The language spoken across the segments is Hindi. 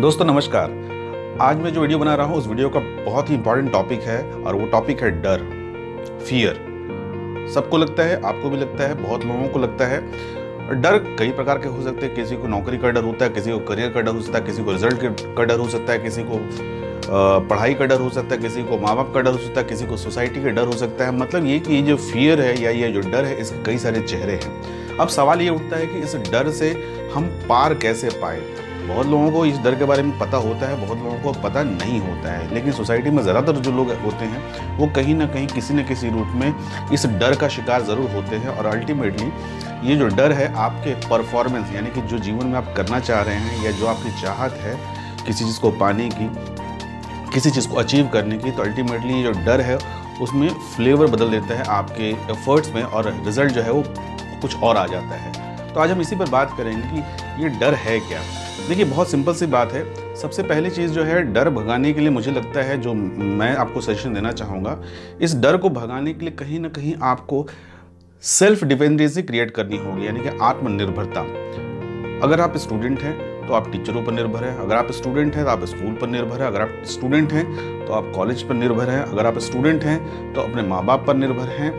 दोस्तों, नमस्कार। आज मैं जो वीडियो बना रहा हूँ, उस वीडियो का बहुत ही इंपॉर्टेंट टॉपिक है, और वो टॉपिक है डर फियर सबको लगता है, आपको भी लगता है, बहुत लोगों को लगता है। डर कई प्रकार के हो सकते हैं। किसी को नौकरी का डर होता है, किसी को करियर का डर हो सकता है, किसी को रिज़ल्ट का डर हो सकता है, किसी को पढ़ाई का डर हो सकता है, किसी को माँ बाप का डर हो सकता है, किसी को सोसाइटी का डर हो सकता है। मतलब ये कि ये जो फियर है या ये जो डर है, इसके कई सारे चेहरे हैं। अब सवाल ये उठता है कि इस डर से हम पार कैसे पाए? बहुत लोगों को इस डर के बारे में पता होता है, बहुत लोगों को पता नहीं होता है। लेकिन सोसाइटी में ज़्यादातर जो लोग होते हैं, वो कहीं ना कहीं किसी न किसी रूप में इस डर का शिकार ज़रूर होते हैं और अल्टीमेटली ये जो डर है आपके परफॉर्मेंस यानी कि जो जीवन में आप करना चाह रहे हैं या जो आपकी चाहत है किसी चीज़ को पाने की, किसी चीज़ को अचीव करने की तो अल्टीमेटली ये जो डर है, उसमें फ्लेवर बदल देता है आपके एफर्ट्स में और रिज़ल्ट जो है वो कुछ और आ जाता है। तो आज हम इसी पर बात करेंगे कि ये डर है क्या? देखिए, बहुत सिंपल सी बात है। सबसे पहली चीज़ जो है, डर भगाने के लिए मुझे लगता है जो मैं आपको सजेशन देना चाहूँगा, इस डर को भगाने के लिए कहीं ना कहीं आपको सेल्फ डिपेंडेंसी क्रिएट करनी होगी, यानी कि आत्मनिर्भरता। अगर आप स्टूडेंट हैं तो आप टीचरों पर निर्भर हैं। अगर आप स्टूडेंट हैं तो आप स्कूल पर निर्भर हैं। अगर आप स्टूडेंट हैं तो आप कॉलेज पर निर्भर हैं। अगर आप स्टूडेंट हैं तो अपने माँ बाप पर निर्भर हैं।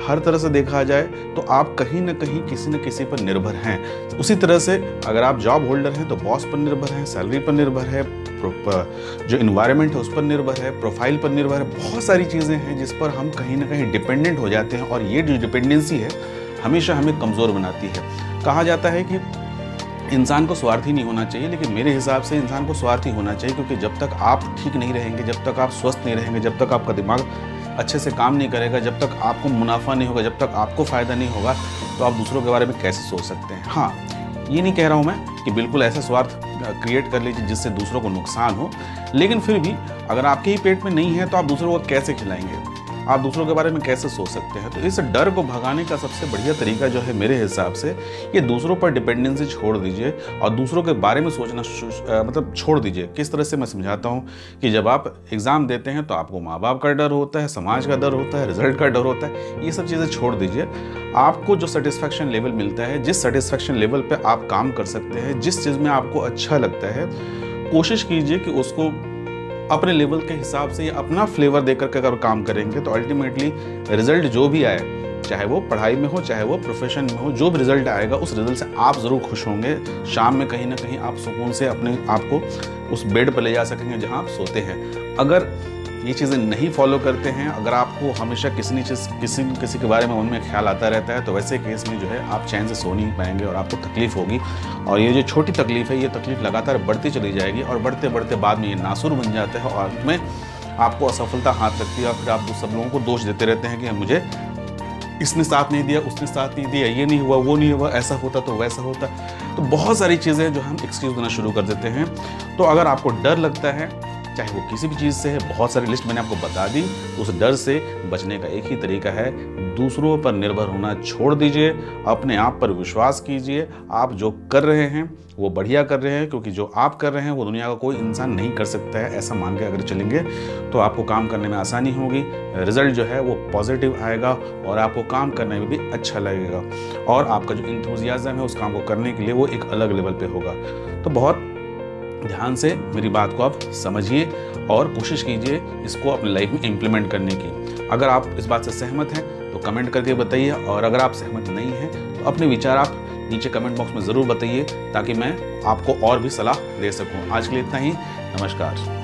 हर तरह से देखा जाए तो आप कहीं ना कहीं किसी न किसी पर निर्भर हैं। उसी तरह से अगर आप जॉब होल्डर हैं तो बॉस पर निर्भर हैं सैलरी पर निर्भर है जो इन्वायरमेंट है उस पर निर्भर है प्रोफ़ाइल पर निर्भर है, बहुत सारी चीज़ें हैं जिस पर हम कहीं ना कहीं डिपेंडेंट हो जाते हैं और ये जो डिपेंडेंसी है हमेशा हमें कमज़ोर बनाती है। कहा जाता है कि इंसान को स्वार्थी नहीं होना चाहिए, लेकिन मेरे हिसाब से इंसान को स्वार्थी होना चाहिए क्योंकि जब तक आप ठीक नहीं रहेंगे, जब तक आप स्वस्थ नहीं रहेंगे, जब तक आपका दिमाग अच्छे से काम नहीं करेगा, जब तक आपको मुनाफा नहीं होगा, जब तक आपको फ़ायदा नहीं होगा तो आप दूसरों के बारे में कैसे सोच सकते हैं? हाँ ये नहीं कह रहा हूँ मैं कि बिल्कुल ऐसा स्वार्थ क्रिएट कर लीजिए जिससे दूसरों को नुकसान हो, लेकिन फिर भी अगर आपके ही पेट में नहीं है तो आप दूसरों को कैसे खिलाएँगे? आप दूसरों के बारे में कैसे सोच सकते हैं? तो इस डर को भगाने का सबसे बढ़िया तरीका जो है मेरे हिसाब से, ये दूसरों पर डिपेंडेंसी छोड़ दीजिए और दूसरों के बारे में सोचना मतलब छोड़ दीजिए। किस तरह से मैं समझाता हूँ कि जब आप एग्ज़ाम देते हैं तो आपको माँ बाप का डर होता है, समाज का डर होता है, रिज़ल्ट का डर होता है, ये सब चीज़ें छोड़ दीजिए। आपको जो सेटिस्फैक्शन लेवल मिलता है, जिस सेटिस्फैक्शन लेवल पर आप काम कर सकते हैं, जिस चीज़ में आपको अच्छा लगता है, कोशिश कीजिए कि उसको अपने लेवल के हिसाब से या अपना फ्लेवर देकर के अगर काम करेंगे तो अल्टीमेटली रिज़ल्ट जो भी आए, चाहे वो पढ़ाई में हो, चाहे वो प्रोफेशन में हो, जो भी रिज़ल्ट आएगा, उस रिज़ल्ट से आप ज़रूर खुश होंगे। शाम में कहीं ना कहीं आप सुकून से अपने आप को उस बेड पर ले जा सकेंगे जहाँ आप सोते हैं। अगर ये चीज़ें नहीं फॉलो करते हैं। अगर आपको हमेशा किसी चीज़, किसी किसी के बारे में उनमें ख्याल आता रहता है तो वैसे केस में जो है आप चैन से सो नहीं पाएँगे और आपको तकलीफ़ होगी। और ये जो छोटी तकलीफ़ है, ये तकलीफ़ लगातार बढ़ती चली जाएगी और बढ़ते बढ़ते बाद में ये नासुर बन जाता है और में आपको असफलता हाथ लगती है और फिर आप सब लोगों को दोष देते रहते हैं कि मुझे इसने साथ नहीं दिया, उसने साथ नहीं दिया, ये नहीं हुआ, वो नहीं हुआ, ऐसा होता तो वैसा होता। तो बहुत सारी चीज़ें जो हम एक्सक्यूज़ देना शुरू कर देते हैं। तो अगर आपको डर लगता है चाहे वो किसी भी चीज़ से है, बहुत सारी लिस्ट मैंने आपको बता दी। उस डर से बचने का एक ही तरीका है, दूसरों पर निर्भर होना छोड़ दीजिए, अपने आप पर विश्वास कीजिए। आप जो कर रहे हैं, वो बढ़िया कर रहे हैं, क्योंकि जो आप कर रहे हैं, वो दुनिया का कोई इंसान नहीं कर सकता है, ऐसा मान के अगर चलेंगे तो आपको काम करने में आसानी होगी। रिज़ल्ट जो है, वो पॉजिटिव आएगा और आपको काम करने में भी अच्छा लगेगा। और आपका जो इंथोजियाज़म है, उस काम को करने के लिए वो एक अलग लेवल पर होगा। तो बहुत ध्यान से मेरी बात को आप समझिए और कोशिश कीजिए इसको अपने लाइफ में इम्प्लीमेंट करने की। अगर आप इस बात से सहमत हैं तो कमेंट करके बताइए और अगर आप सहमत नहीं हैं तो अपने विचार आप नीचे कमेंट बॉक्स में ज़रूर बताइए ताकि मैं आपको और भी सलाह दे सकूँ। आज के लिए इतना ही। नमस्कार।